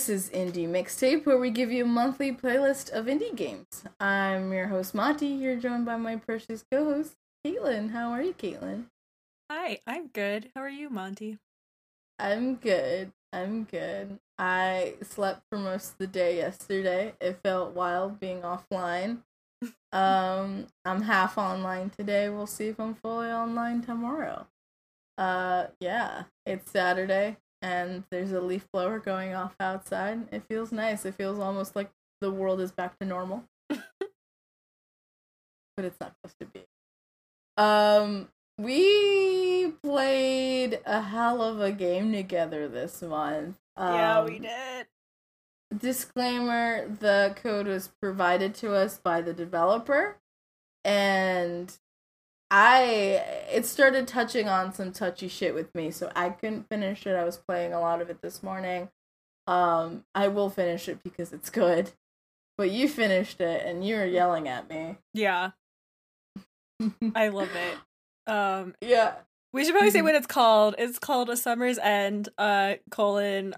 Good day, everyone. This is Indie Mixtape, where we give you a monthly playlist of indie games. I'm your host, Monty. You're joined by my precious co host, Caitlin. How are you, Caitlin? Hi, I'm good. How are you, Monty? I'm good. I'm good. I slept for most of the day yesterday. It felt wild being offline. um, I'm half online today. We'll see if I'm fully online tomorrow. Uh, yeah, it's Saturday and there's a leaf blower going off outside. It feels nice. It feels almost like the world is back to normal. but it's not supposed to be. Um, we played a hell of a game together this month. Um, yeah, we did. Disclaimer the code was provided to us by the developer, and I it started touching on some touchy shit with me, so I couldn't finish it. I was playing a lot of it this morning. Um, I will finish it because it's good. But you finished it and you were yelling at me. Yeah. I love it. Um Yeah. We should probably say what it's called. It's called A Summer's End, uh colon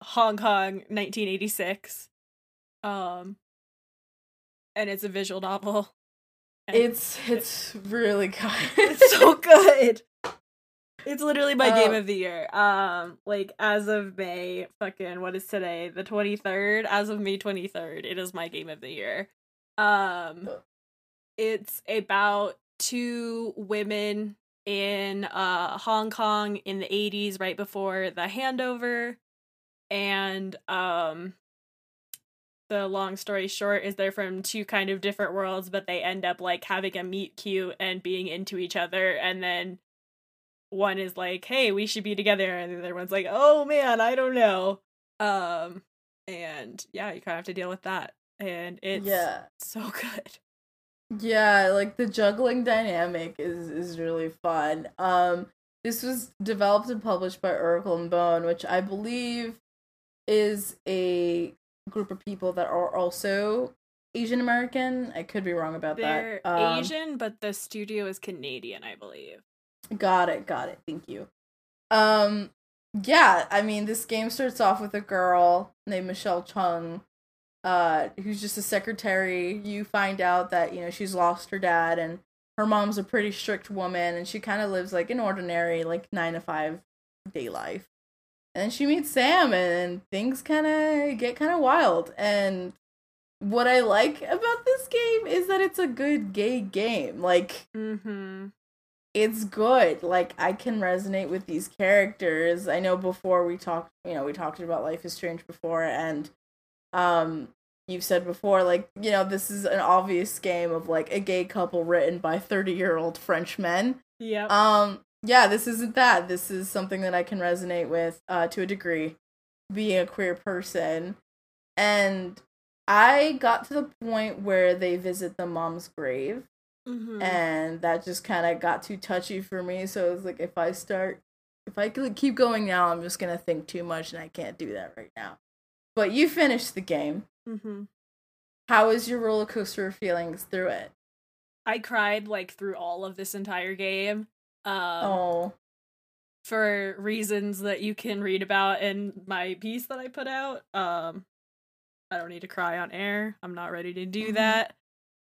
Hong Kong 1986. Um and it's a visual novel. It's it's really good. it's so good. It's literally my game of the year. Um, like as of May, fucking what is today? The twenty third. As of May twenty third, it is my game of the year. Um, it's about two women in uh Hong Kong in the eighties, right before the handover, and um, the long story short is they're from two kind of different worlds but they end up like having a meet cute and being into each other and then one is like hey we should be together and the other one's like oh man i don't know. Um and yeah you kind of have to deal with that and it's yeah. so good. Yeah like the juggling dynamic is is really fun. Um this was developed and published by Oracle and Bone, which I believe is a group of people that are also Asian American. I could be wrong about that. They're that. Um, Asian, but the studio is Canadian, I believe. Got it, got it. Thank you. Um yeah, I mean this game starts off with a girl named Michelle Chung, uh, who's just a secretary. You find out that, you know, she's lost her dad and her mom's a pretty strict woman and she kind of lives like an ordinary, like nine to five day life and she meets Sam and things kind of get kind of wild. And what I like about this game is that it's a good gay game. Like mm-hmm. it's good. Like I can resonate with these characters. I know before we talked you know we talked about Life is Strange before and um you've said before like you know this is an obvious game of like a gay couple written by 30 year old French men yeah um yeah, this isn't that. This is something that I can resonate with uh, to a degree, being a queer person. And I got to the point where they visit the mom's grave. Mm-hmm. And that just kind of got too touchy for me. So it was like, if I start, if I keep going now, I'm just going to think too much, and I can't do that right now. But you finished the game. Mm-hmm. How was your roller coaster of feelings through it? I cried like through all of this entire game. Um, oh. For reasons that you can read about in my piece that I put out. Um, I don't need to cry on air. I'm not ready to do mm-hmm. that.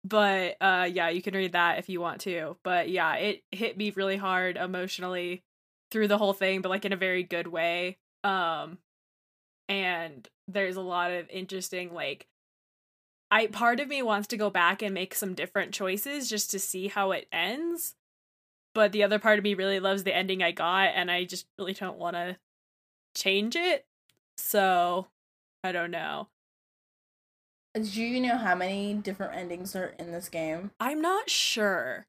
But uh, yeah, you can read that if you want to. But yeah, it hit me really hard emotionally through the whole thing, but like in a very good way. Um, and there's a lot of interesting like I part of me wants to go back and make some different choices just to see how it ends but the other part of me really loves the ending I got, and I just really don't want to change it. So I don't know. Uh, do you know how many different endings are in this game? I'm not sure.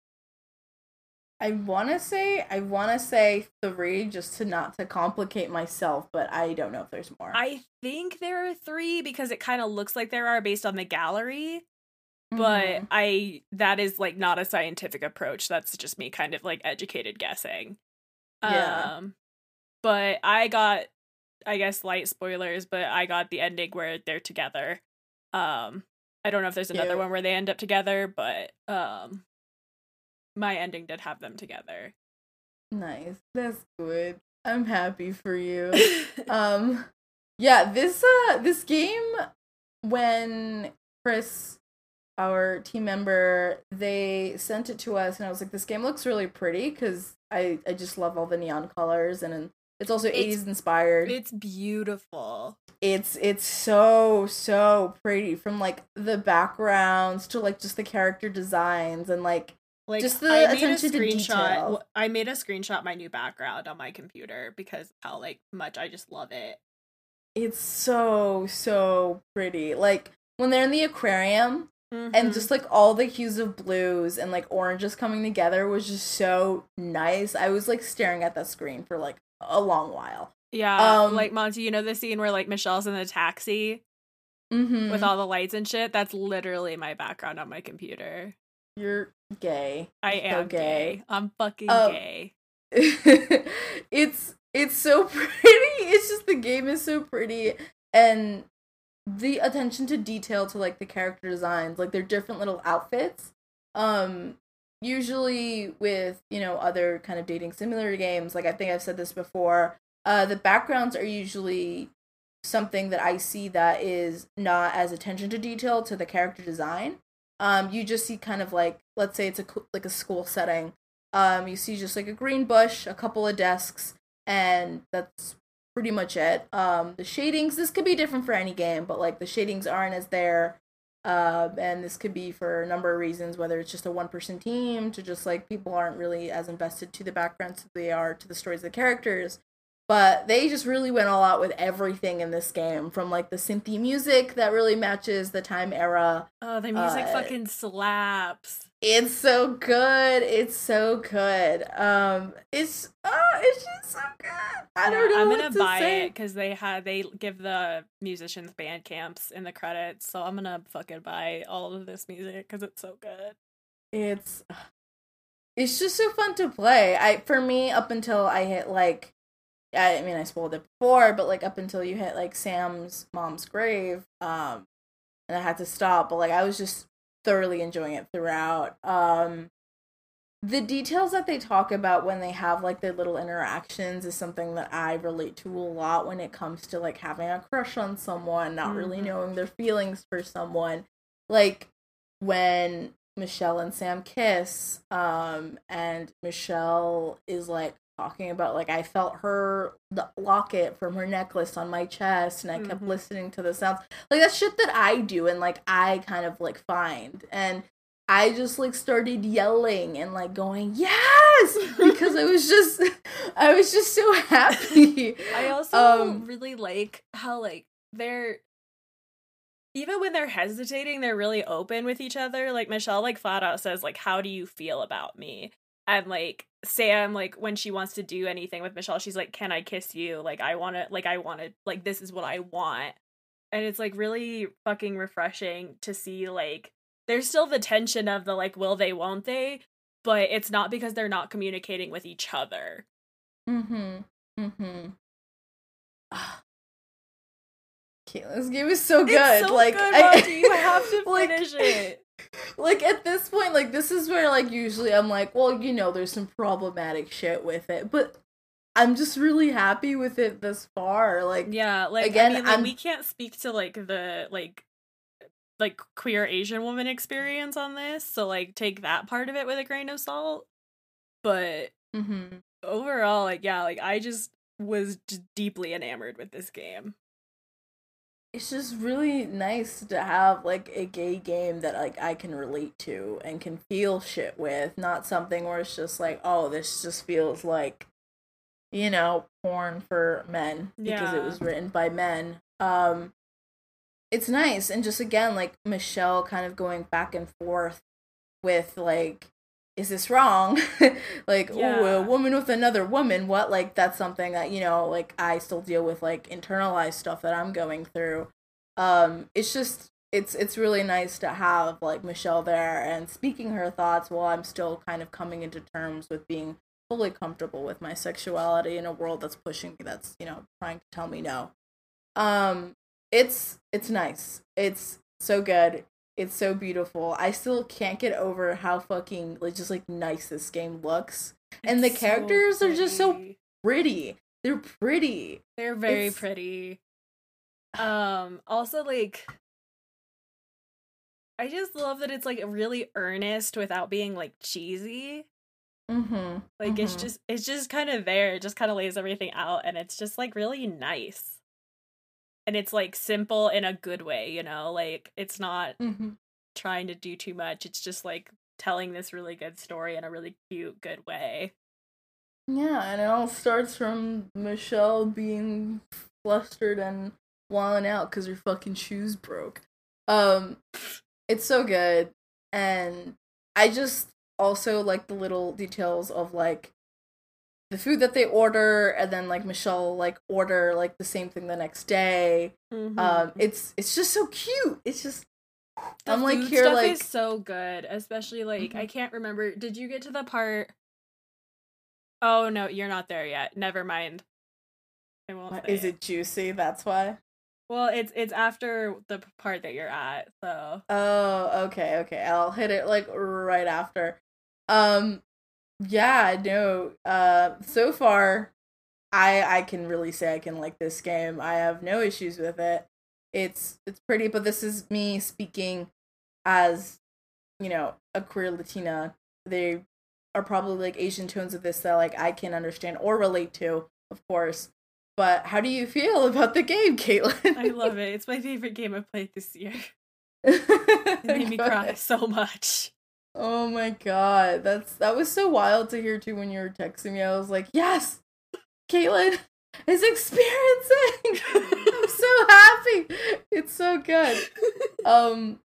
I want to say I want to say 3 just to not to complicate myself, but I don't know if there's more. I think there are 3 because it kind of looks like there are based on the gallery but mm-hmm. I that is like not a scientific approach. That's just me kind of like educated guessing. Yeah. Um but I got I guess light spoilers, but I got the ending where they're together. Um I don't know if there's another yeah. one where they end up together, but um my ending did have them together. Nice. That's good. I'm happy for you. um Yeah, this uh this game when Chris our team member they sent it to us and I was like this game looks really pretty cuz I I just love all the neon colors and it's also 80s inspired. It's beautiful. it's it's so so pretty from like the backgrounds to like just the character designs and like Like Just the I made a screenshot. I made a screenshot my new background on my computer because how like much I just love it. it's so so pretty like when they're in the aquarium Mhm. and just like all the hues of blues and like oranges coming together was just so nice i was like staring at that screen for like a long while yeah, um, like Monty, you know the scene where like Michelle's in the taxi mm-hmm. with all the lights and shit. That's literally my background on my computer. you're gay I So am gay. gay. I'm fucking Um, gay. it's it's so pretty. It's just the game is so pretty and the attention to detail to like the character designs, like their different little outfits. Um usually with, you know, other kind of dating simulator games, like I think I've said this before, uh the backgrounds are usually something that I see that is not as attention to detail to the character design. Um you just see kind of like let's say it's a like a school setting um, you see just like a green bush, a couple of desks, and that's pretty much it. Um, the shadings, this could be different for any game, but like the shadings aren't as there. Um, and this could be for a number of reasons, whether it's just a one person team to just like people aren't really as invested to the backgrounds as they are to the stories of the characters. But they just really went all out with everything in this game, from like the synthy music that really matches the time era Oh, the music uh, fucking slaps. It's so good. It's so good. Um, it's oh, it's just so good. I don't know I'm gonna to buy say. it because they had they give the musicians Bandcamps in the credits, so I'm gonna fucking buy all of this music because it's so good. It's it's just so fun to play. I for me up until I hit like I mean I spoiled it before, but like up until you hit like Sam's mom's grave, um, and I had to stop. But like I was just thoroughly enjoying it throughout. Um, the details that they talk about when they have like their little interactions is something that I relate to a lot when it comes to like having a crush on someone, not really Mhm. knowing their feelings for someone. Like when Michelle and Sam kiss, um, and Michelle is like talking about like I felt her the locket from her necklace on my chest and I kept Mhm. listening to the sounds. Like that's shit that I do and like I kind of like find. And I just like started yelling and like going, Yes because I was just I was just so happy. I also Um, really like how like they're even when they're hesitating, they're really open with each other. Like Michelle like flat out says like how do you feel about me? And like Sam like when she wants to do anything with Michelle, she's like can I kiss you? Like I want to like I want to like this is what I want. And it's like really fucking refreshing to see like there's still the tension of the like will they won't they, but it's not because they're not communicating with each other. Mm-hmm. Mm-hmm. Caitlin, this game is so good. So like good, I-. You have to like- finish it. Like at this point, like this is where like usually I'm like, well, you know, there's some problematic shit with it, but I'm just really happy with it this far. Like, Yeah, like Again, I mean, like, we can't speak to like the like like queer Asian woman experience on this, so like take that part of it with a grain of salt. But mm-hmm. overall, like yeah, like I just was just deeply enamored with this game. It's just really nice to have like a gay game that like I can relate to and can feel shit with, not something where it's just like, oh, this just feels like you know, porn for men because it was written by men. Um it's nice and just again like Michelle kind of going back and forth with like is this wrong? like, oh, Yeah. a woman with another woman, what? Like, that's something that, you know, like, I still deal with, like, internalized stuff that I'm going through. Um, it's just, it's, it's really nice to have, like, Michelle there and speaking her thoughts while I'm still kind of coming into terms with being fully comfortable with my sexuality in a world that's pushing me, that's, you know, trying to tell me no. Um, it's, it's nice. It's so good. It's so beautiful. I still can't get over how fucking like just like nice this game looks. And the It's so characters are just so pretty. They're pretty. They're very it's- pretty. Um also like I just love that it's like really earnest without being like cheesy. Mm-hmm. Like it's mhm. just it's just kind of there. It just kind of lays everything out and it's just like really nice. And it's like simple in a good way, you know? Like it's not Mhm. trying to do too much. It's just like telling this really good story in a really cute, good way. Yeah, and it all starts from Michelle being flustered and walling out because her fucking shoes broke. Um, it's so good, and I just also like the little details of like the food that they order, and then like Michelle like order like the same thing the next day. Mhm. Um, it's it's just so cute. It's just The I'm like food here stuff like is so good, especially like I Mhm. can't remember. Did you get to the part? Oh no, you're not there yet. Never mind. I won't. Is it juicy? That's why. Well, it's it's after the part that you're at. So Oh, okay, okay. I'll hit it like right after. Um yeah, no. Uh so far I I can really say I can like this game. I have no issues with it. It's it's pretty, but this is me speaking as, you know, a queer Latina. They are probably like Asian tones of this that like I can understand or relate to, of course. But how do you feel about the game, Caitlin? I love it. It's my favorite game I've played this year. It made me cry so much. Oh my god, that's that was so wild to hear too when you were texting me. I was like, yes, Caitlin is experiencing. I'm so happy. It's so good. Um,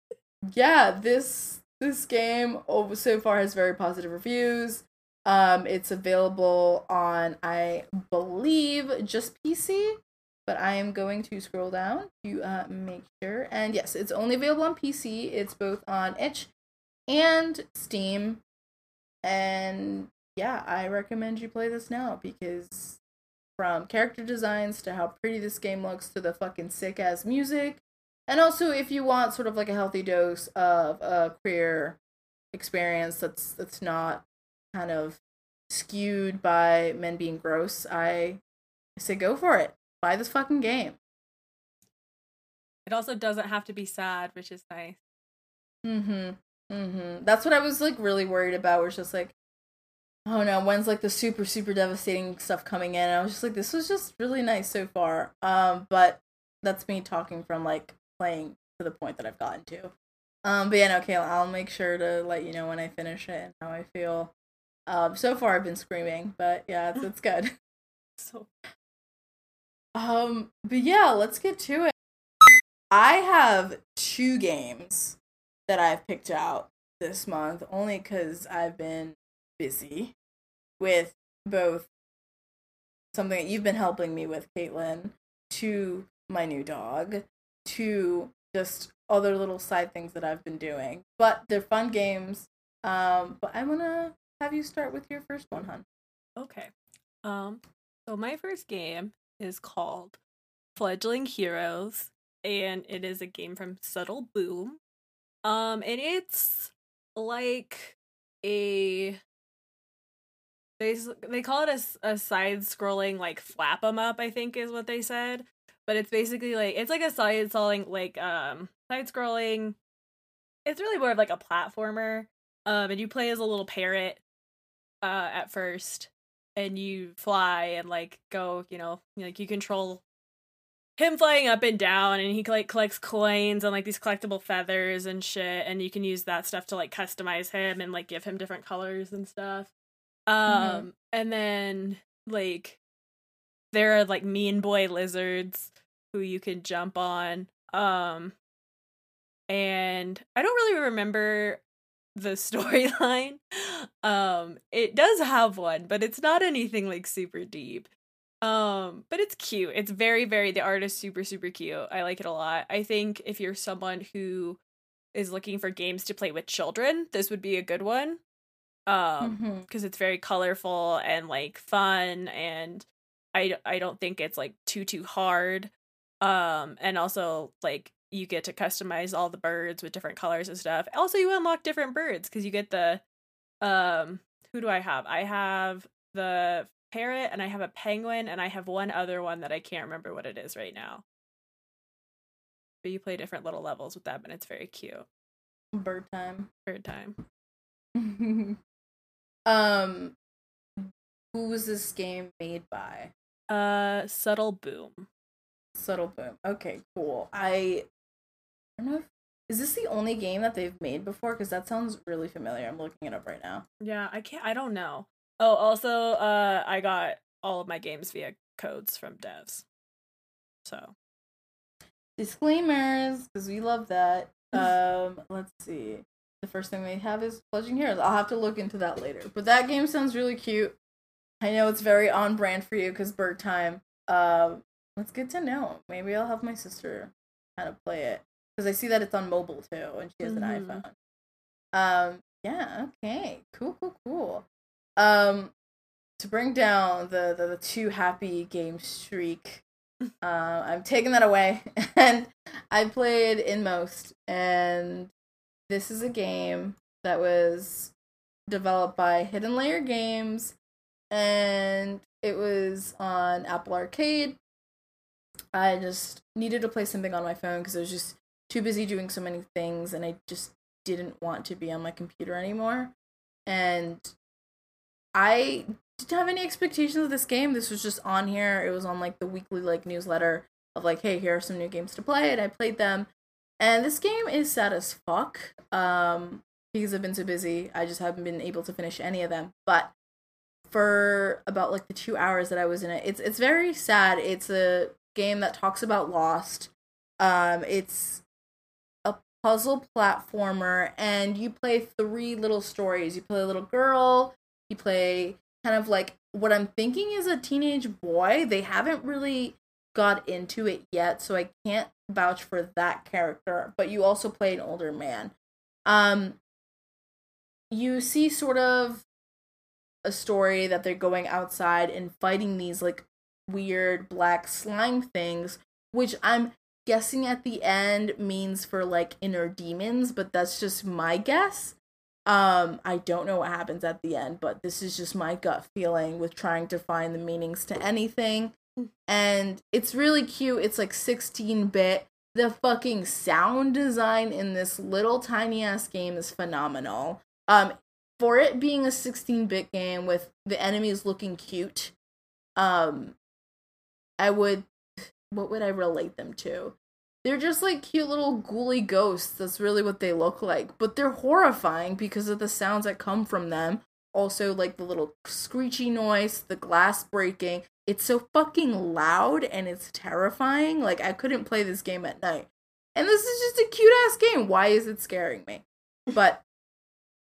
yeah, this this game oh, so far has very positive reviews. Um, it's available on I believe just PC, but I am going to scroll down to uh, make sure. And yes, it's only available on PC. It's both on itch and Steam. And yeah, I recommend you play this now because from character designs to how pretty this game looks to the fucking sick ass music. And also if you want sort of like a healthy dose of a queer experience that's that's not kind of skewed by men being gross, I say go for it. Buy this fucking game. It also doesn't have to be sad, which is nice. Mm-hmm. Mm-hmm. That's what I was like really worried about. It's just like, oh no, when's like the super super devastating stuff coming in? And I was just like, this was just really nice so far. Um, but that's me talking from like playing to the point that I've gotten to. Um, but yeah, no, okay, I'll make sure to let you know when I finish it and how I feel. Um, so far I've been screaming, but yeah, it's, it's good. So Um, but yeah, let's get to it. I have two games that I've picked out this month only because I've been busy with both something that you've been helping me with, Caitlin, to my new dog, to just other little side things that I've been doing. But they're fun games. Um, but I wanna have you start with your first one, hun. okay. Um. So my first game is called Fledgling Heroes, and it is a game from Subtle Boom. Um, and it's like a they they call it a, a side scrolling like flap 'em up. I think is what they said, but it's basically like it's like a side scrolling like um side scrolling. It's really more of like a platformer. Um, and you play as a little parrot uh at first and you fly and like go you know like you control him flying up and down and he like collects coins and like these collectible feathers and shit and you can use that stuff to like customize him and like give him different colors and stuff. Um and then like there are like mean boy lizards who you can jump on. Um and i don't really remember the storyline. Um it does have one but it's not anything like super deep um but it's cute. It's very very the art is super super cute. I like it a lot. I think if you're someone who is looking for games to play with children this would be a good one. Um because it's very colorful and like fun and i i don't think it's like too too hard. Um and also like you get to customize all the birds with different colors and stuff. Also you unlock different birds because you get the um who do i have? I have the parrot and i have a penguin and i have one other one that i can't remember what it is right now but you play different little levels with them, and it's very cute. Bird time. Bird time. um, who was this game made by? Uh, Subtle Boom. Subtle Boom. Okay, cool. I, I don't know. If, is this the only game that they've made before? Because that sounds really familiar. I'm looking it up right now. Yeah, I can't. I don't know. Oh, also, uh, I got all of my games via codes from devs. So disclaimers, because we love that. Um, let's see. The first thing they have is Fledgling Heroes. I'll have to look into that later. But that game sounds really cute. I know it's very on brand for you because bird time. Um, that's good to know. Maybe I'll have my sister kind of play it because I see that it's on mobile too, and she has mm-hmm. an iPhone. Um, yeah. Okay. Cool. Cool. Cool. Um, to bring down the the, the two happy game streak uh, I'm taking that away, and I played Inmost, and this is a game that was developed by Hidden Layer Games, and it was on Apple Arcade. I just needed to play something on my phone because I was just too busy doing so many things, and I just didn't want to be on my computer anymore. And I didn't have any expectations of this game. This was just on here. It was on like the weekly like newsletter of like, hey, here are some new games to play, and I played them. And this game is sad as fuck. Um, because I've been so busy, I just haven't been able to finish any of them. But for about like the two hours that I was in it, it's it's very sad. It's a game that talks about Lost. Um, it's a puzzle platformer, and you play three little stories. You play a little girl. You play kind of like what I'm thinking is a teenage boy. They haven't really got into it yet, so I can't vouch for that character. But you also play an older man. Um, you see sort of a story that they're going outside and fighting these like weird black slime things, which I'm guessing at the end means for like inner demons, but that's just my guess. Um, I don't know what happens at the end, but this is just my gut feeling with trying to find the meanings to anything. Mm. And it's really cute. It's like 16 bit. The fucking sound design in this little tiny ass game is phenomenal. Um, for it being a 16 bit game with the enemies looking cute, um, I would, what would I relate them to? They're just like cute little ghouly ghosts. That's really what they look like. But they're horrifying because of the sounds that come from them. Also, like the little screechy noise, the glass breaking. It's so fucking loud and it's terrifying. Like, I couldn't play this game at night. And this is just a cute ass game. Why is it scaring me? But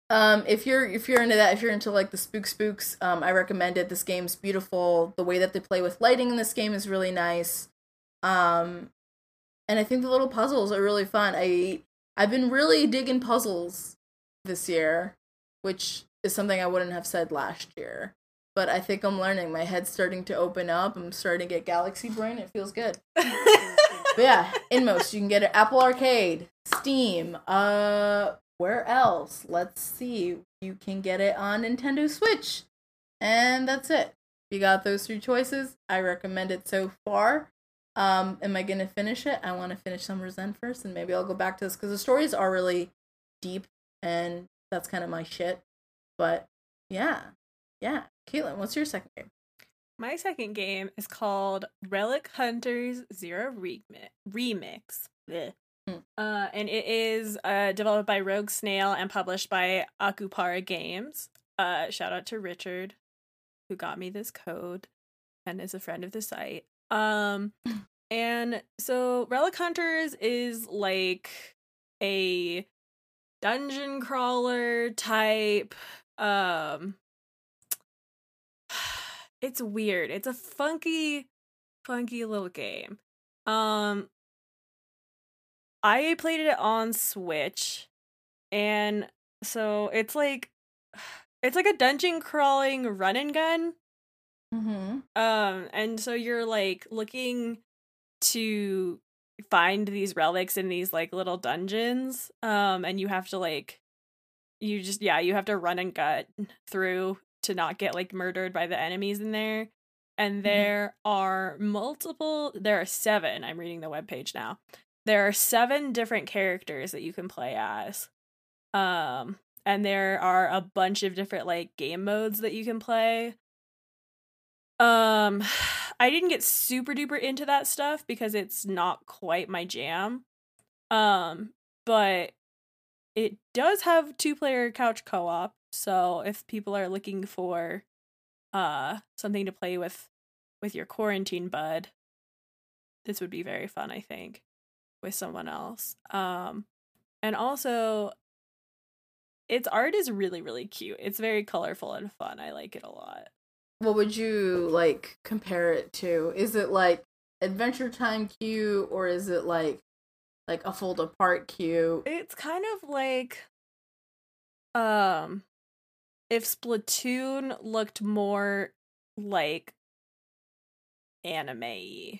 um if you're if you're into that if you're into like the spook spooks um i recommend it this game's beautiful the way that they play with lighting in this game is really nice um and I think the little puzzles are really fun. I I've been really digging puzzles this year, which is something I wouldn't have said last year. But I think I'm learning. My head's starting to open up. I'm starting to get galaxy brain. It feels good. but yeah, Inmost. You can get it Apple Arcade, Steam. Uh, where else? Let's see. You can get it on Nintendo Switch, and that's it. You got those three choices. I recommend it so far. Um, am I gonna finish it? I want to finish Summer's End first, and maybe I'll go back to this because the stories are really deep, and that's kind of my shit. But yeah, yeah. Caitlin, what's your second game? My second game is called Relic Hunters Zero Remix. Hmm. Uh, and it is uh, developed by Rogue Snail and published by Akupara Games. Uh, shout out to Richard, who got me this code and is a friend of the site. Um, and so Relic Hunters is like a dungeon crawler type. Um, it's weird. It's a funky, funky little game. Um, I played it on Switch, and so it's like it's like a dungeon crawling run and gun Mm-hmm. Um, and so you're like looking to find these relics in these like little dungeons. Um, and you have to like, you just yeah, you have to run and gut through to not get like murdered by the enemies in there. And mm-hmm. there mm-hmm. are multiple. There are seven. I'm reading the web page now. there are seven different characters that you can play as. Um, and there are a bunch of different like game modes that you can play. Um, I didn't get super duper into that stuff because it's not quite my jam. Um, but it does have two player couch co-op, so if people are looking for uh something to play with with your quarantine bud, this would be very fun, I think, with someone else. Um and also its art is really really cute. It's very colorful and fun. I like it a lot. What would you like compare it to? Is it like Adventure Time cute or is it like like a fold apart cute? It's kind of like um if Splatoon looked more like anime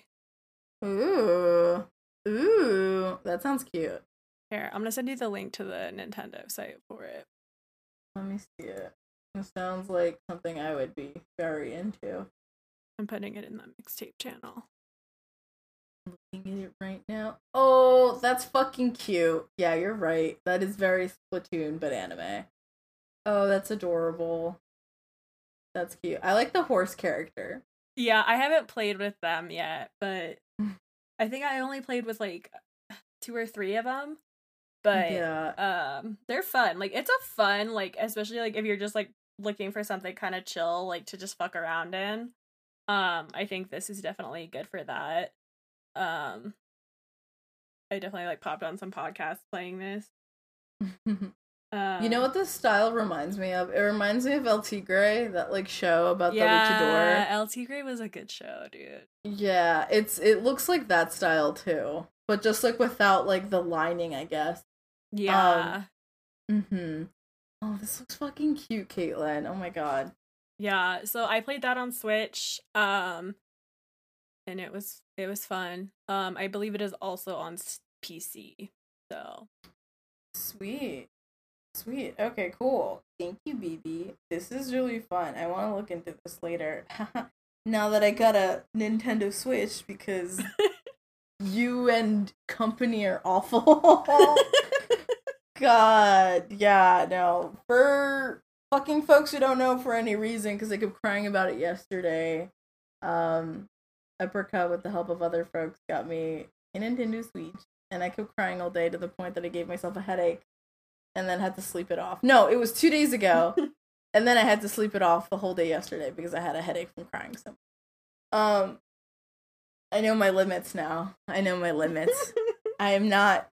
Ooh. Ooh. That sounds cute. Here, I'm gonna send you the link to the Nintendo site for it. Let me see it. It sounds like something I would be very into. I'm putting it in the mixtape channel. I'm looking at it right now. Oh, that's fucking cute. Yeah, you're right. That is very Splatoon, but anime. Oh, that's adorable. That's cute. I like the horse character. Yeah, I haven't played with them yet, but I think I only played with like two or three of them. But yeah. um they're fun. Like it's a fun like especially like if you're just like looking for something kind of chill like to just fuck around in. Um I think this is definitely good for that. Um I definitely like popped on some podcasts playing this. Um, you know what this style reminds me of? It reminds me of El Tigre, that like show about yeah, the luchador. Yeah El Tigre was a good show, dude. Yeah, it's it looks like that style too, but just like without like the lining, I guess. Yeah. Um, mm-hmm. Oh, this looks fucking cute, Caitlin. Oh my god. Yeah, so I played that on Switch. Um, and it was it was fun. Um, I believe it is also on PC. So sweet. Sweet. Okay, cool. Thank you, BB. This is really fun. I want to look into this later. now that I got a Nintendo Switch because you and company are awful. God, yeah, no. For fucking folks who don't know for any reason, because I kept crying about it yesterday, um, Apricot, with the help of other folks, got me a Nintendo Switch, and I kept crying all day to the point that I gave myself a headache and then had to sleep it off. No, it was two days ago, and then I had to sleep it off the whole day yesterday because I had a headache from crying so. Um, I know my limits now. I know my limits. I am not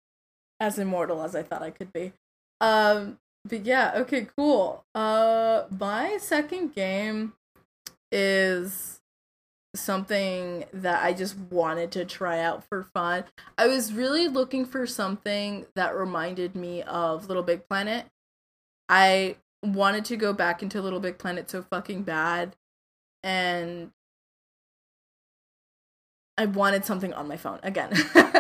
as immortal as I thought I could be. Um, but yeah, okay, cool. Uh, my second game is something that I just wanted to try out for fun. I was really looking for something that reminded me of Little Big Planet. I wanted to go back into Little Big Planet so fucking bad and I wanted something on my phone again.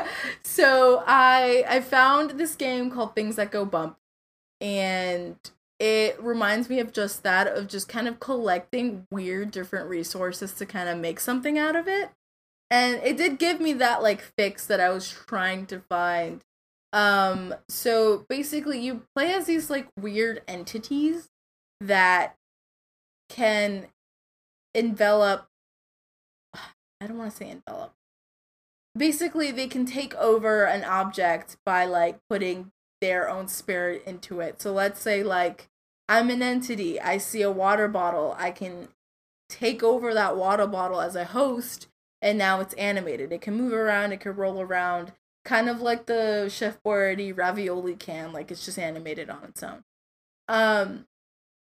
so I I found this game called Things That Go Bump and it reminds me of just that of just kind of collecting weird different resources to kind of make something out of it and it did give me that like fix that i was trying to find um so basically you play as these like weird entities that can envelop i don't want to say envelop basically they can take over an object by like putting their own spirit into it so let's say like I'm an entity. I see a water bottle. I can take over that water bottle as a host, and now it's animated. It can move around, it can roll around, kind of like the Chef Boyardee ravioli can, like it's just animated on its own. Um,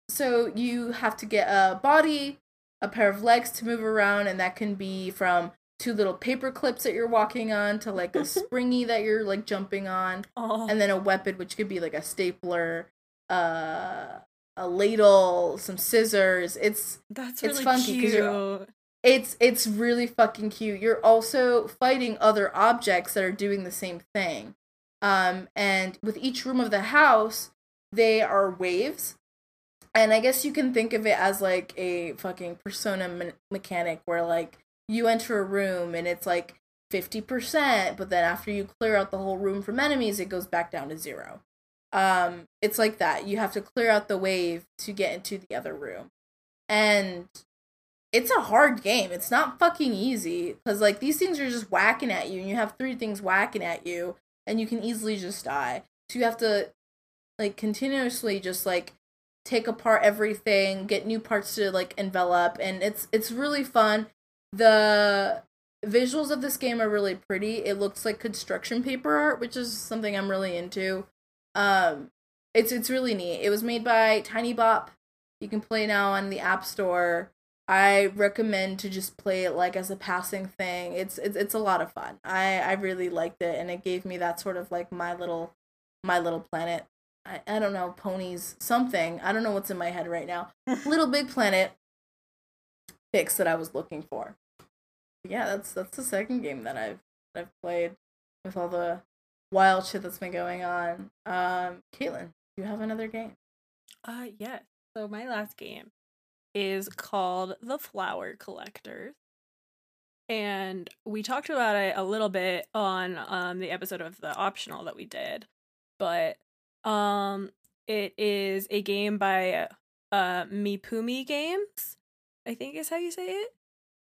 so you have to get a body, a pair of legs to move around, and that can be from two little paper clips that you're walking on to like a springy that you're like jumping on, oh. and then a weapon which could be like a stapler uh, a ladle, some scissors. It's that's it's really funky because you're it's it's really fucking cute. You're also fighting other objects that are doing the same thing. Um, and with each room of the house, they are waves. And I guess you can think of it as like a fucking persona me- mechanic where like you enter a room and it's like 50%, but then after you clear out the whole room from enemies, it goes back down to zero. Um, it's like that. You have to clear out the wave to get into the other room. And it's a hard game. It's not fucking easy because like these things are just whacking at you, and you have three things whacking at you, and you can easily just die. So you have to like continuously just like take apart everything, get new parts to like envelop, and it's it's really fun. The visuals of this game are really pretty. It looks like construction paper art, which is something I'm really into. Um, it's it's really neat. It was made by Tinybop. You can play now on the App Store. I recommend to just play it like as a passing thing. It's it's it's a lot of fun. I I really liked it, and it gave me that sort of like my little my little planet. I, I don't know ponies something. I don't know what's in my head right now. little Big Planet fix that I was looking for. Yeah, that's that's the second game that I've that I've played with all the wild shit that's been going on. Um, Caitlin, do you have another game? Uh, yes. So my last game is called The Flower Collectors. And we talked about it a little bit on um the episode of the optional that we did. But um it is a game by uh Mipumi Games, I think is how you say it.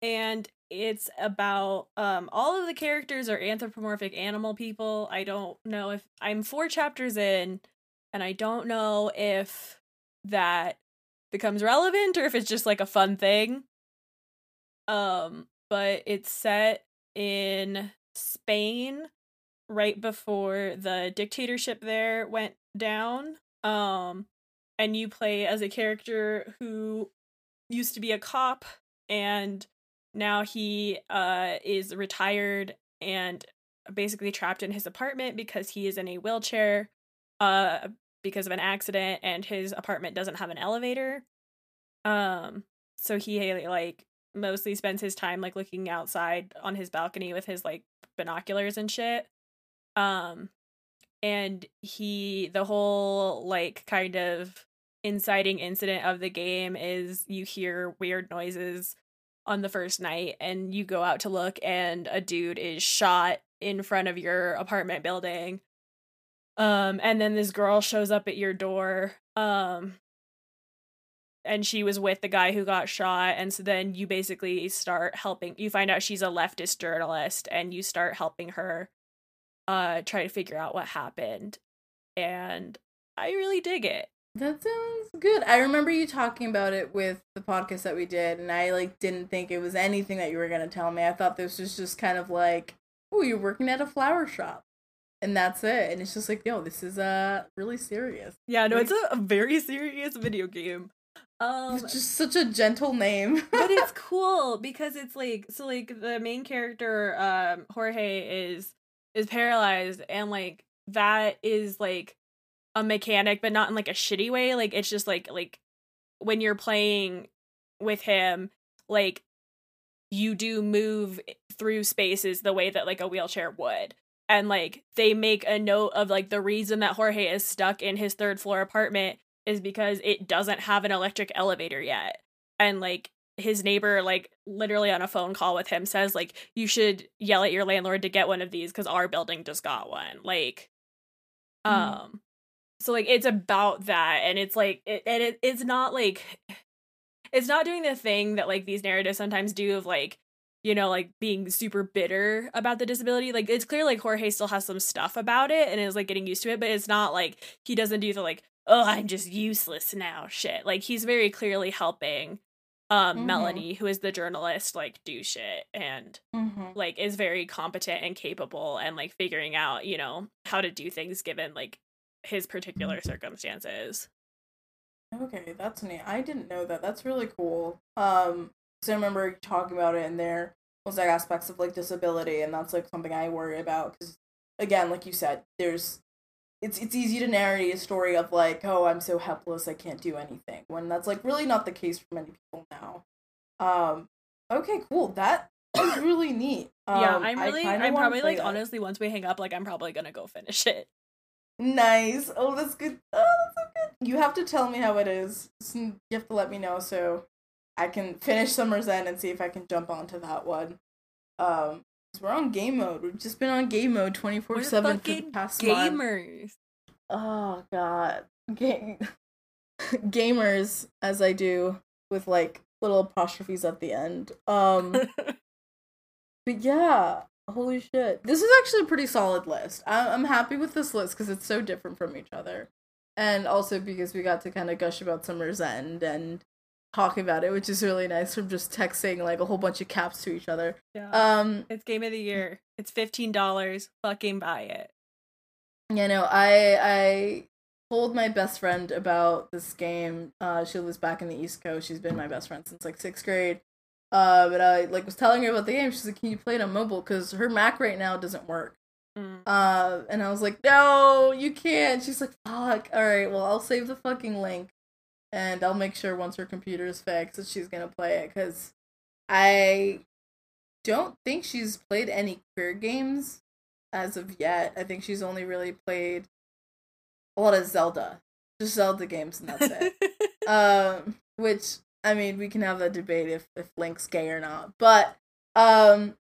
And it's about um all of the characters are anthropomorphic animal people. I don't know if I'm four chapters in and I don't know if that becomes relevant or if it's just like a fun thing. Um, but it's set in Spain right before the dictatorship there went down. Um, and you play as a character who used to be a cop and now he uh is retired and basically trapped in his apartment because he is in a wheelchair uh because of an accident and his apartment doesn't have an elevator. Um so he like mostly spends his time like looking outside on his balcony with his like binoculars and shit. Um and he the whole like kind of inciting incident of the game is you hear weird noises on the first night and you go out to look and a dude is shot in front of your apartment building. Um and then this girl shows up at your door um and she was with the guy who got shot and so then you basically start helping you find out she's a leftist journalist and you start helping her uh try to figure out what happened and i really dig it that sounds good. I remember you talking about it with the podcast that we did, and I like didn't think it was anything that you were gonna tell me. I thought this was just kind of like, oh, you're working at a flower shop, and that's it. And it's just like, yo, this is uh really serious. Yeah, no, like, it's a, a, very serious video game. Um, it's just such a gentle name, but it's cool because it's like so like the main character, um, Jorge is is paralyzed, and like that is like a mechanic, but not in like a shitty way. Like it's just like like when you're playing with him, like you do move through spaces the way that like a wheelchair would. And like they make a note of like the reason that Jorge is stuck in his third floor apartment is because it doesn't have an electric elevator yet. And like his neighbor like literally on a phone call with him says like you should yell at your landlord to get one of these cuz our building just got one. Like mm. um so like it's about that and it's like it, and it, it's not like it's not doing the thing that like these narratives sometimes do of like you know like being super bitter about the disability like it's clear like jorge still has some stuff about it and is like getting used to it but it's not like he doesn't do the like oh i'm just useless now shit like he's very clearly helping um mm-hmm. melanie who is the journalist like do shit and mm-hmm. like is very competent and capable and like figuring out you know how to do things given like his particular circumstances. Okay, that's neat. I didn't know that. That's really cool. Um, so I remember talking about it, and there was like aspects of like disability, and that's like something I worry about because, again, like you said, there's it's it's easy to narrate a story of like, oh, I'm so helpless, I can't do anything, when that's like really not the case for many people now. Um, okay, cool. That is really neat. Um, yeah, I'm really, I'm probably like that. honestly, once we hang up, like I'm probably gonna go finish it. Nice. Oh, that's good. Oh, that's so good. You have to tell me how it is. You have to let me know so I can finish Summer's End and see if I can jump onto that one. Um, We're on game mode. We've just been on game mode twenty four seven for the past month. Gamers. Oh god, Ga- gamers, as I do with like little apostrophes at the end. Um, but yeah, holy shit, this is actually a pretty solid list. I- I'm happy with this list because it's so different from each other, and also because we got to kind of gush about Summer's End and talk about it, which is really nice from just texting like a whole bunch of caps to each other. yeah. Um, it's game of the year. It's fifteen dollars. Fucking buy it. you know, I I told my best friend about this game. Uh, she lives back in the East Coast. She's been my best friend since like sixth grade. Uh, but I like was telling her about the game. She's like, "Can you play it on mobile?" Because her Mac right now doesn't work. Mm. Uh, and I was like, "No, you can't." She's like, "Fuck." All right, well, I'll save the fucking link, and I'll make sure once her computer is fixed that she's gonna play it. Because I don't think she's played any queer games as of yet. I think she's only really played a lot of Zelda, just Zelda games, and that's it. um, which I mean, we can have a debate if if Link's gay or not, but um,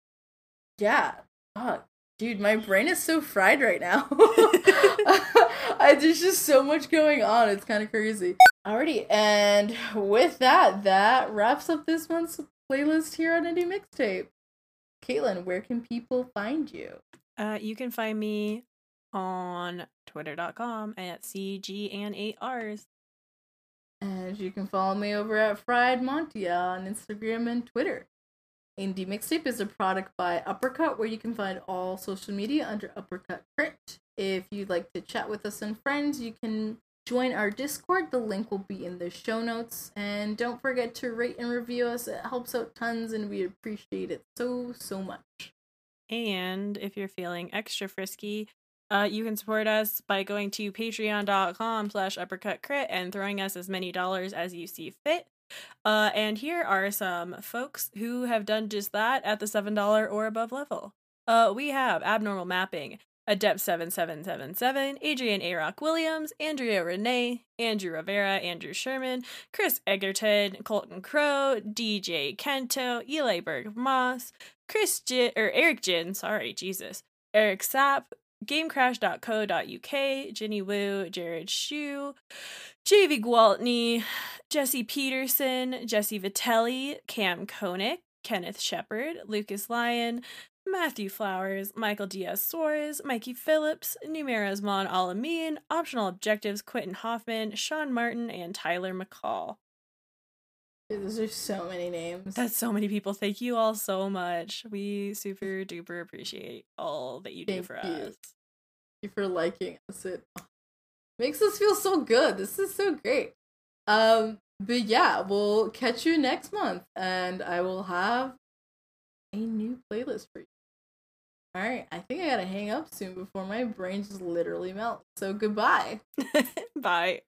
yeah, fuck, dude, my brain is so fried right now. I, there's just so much going on. It's kind of crazy. Alrighty, and with that, that wraps up this month's playlist here on Indie Mixtape. Caitlin, where can people find you? Uh, you can find me on twitter.com at CG and 8Rs. And you can follow me over at Fried Montia on Instagram and Twitter. Indie Mixtape is a product by Uppercut, where you can find all social media under Uppercut Crit. If you'd like to chat with us and friends, you can join our Discord. The link will be in the show notes. And don't forget to rate and review us. It helps out tons, and we appreciate it so, so much. And if you're feeling extra frisky, uh, you can support us by going to patreon.com slash uppercut crit and throwing us as many dollars as you see fit. Uh, and here are some folks who have done just that at the $7 or above level. Uh, we have Abnormal Mapping, Adept7777, Adrian A. Rock Williams, Andrea Renee, Andrew Rivera, Andrew Sherman, Chris Egerton, Colton Crow, DJ Kento, Eli Berg Moss, Chris J- or Eric Jin, sorry, Jesus, Eric Sapp, GameCrash.co.uk, Jenny Wu, Jared Shu, JV Gwaltney, Jesse Peterson, Jesse Vitelli, Cam Koenig, Kenneth Shepard, Lucas Lyon, Matthew Flowers, Michael Diaz Suarez, Mikey Phillips, Numeras Mon Alamin, Optional Objectives, Quentin Hoffman, Sean Martin, and Tyler McCall. Dude, those are so many names. That's so many people. Thank you all so much. We super duper appreciate all that you do for you. us. Thank you for liking us. It makes us feel so good. This is so great. Um, but yeah, we'll catch you next month, and I will have a new playlist for you. All right, I think I gotta hang up soon before my brain just literally melts. So goodbye. Bye.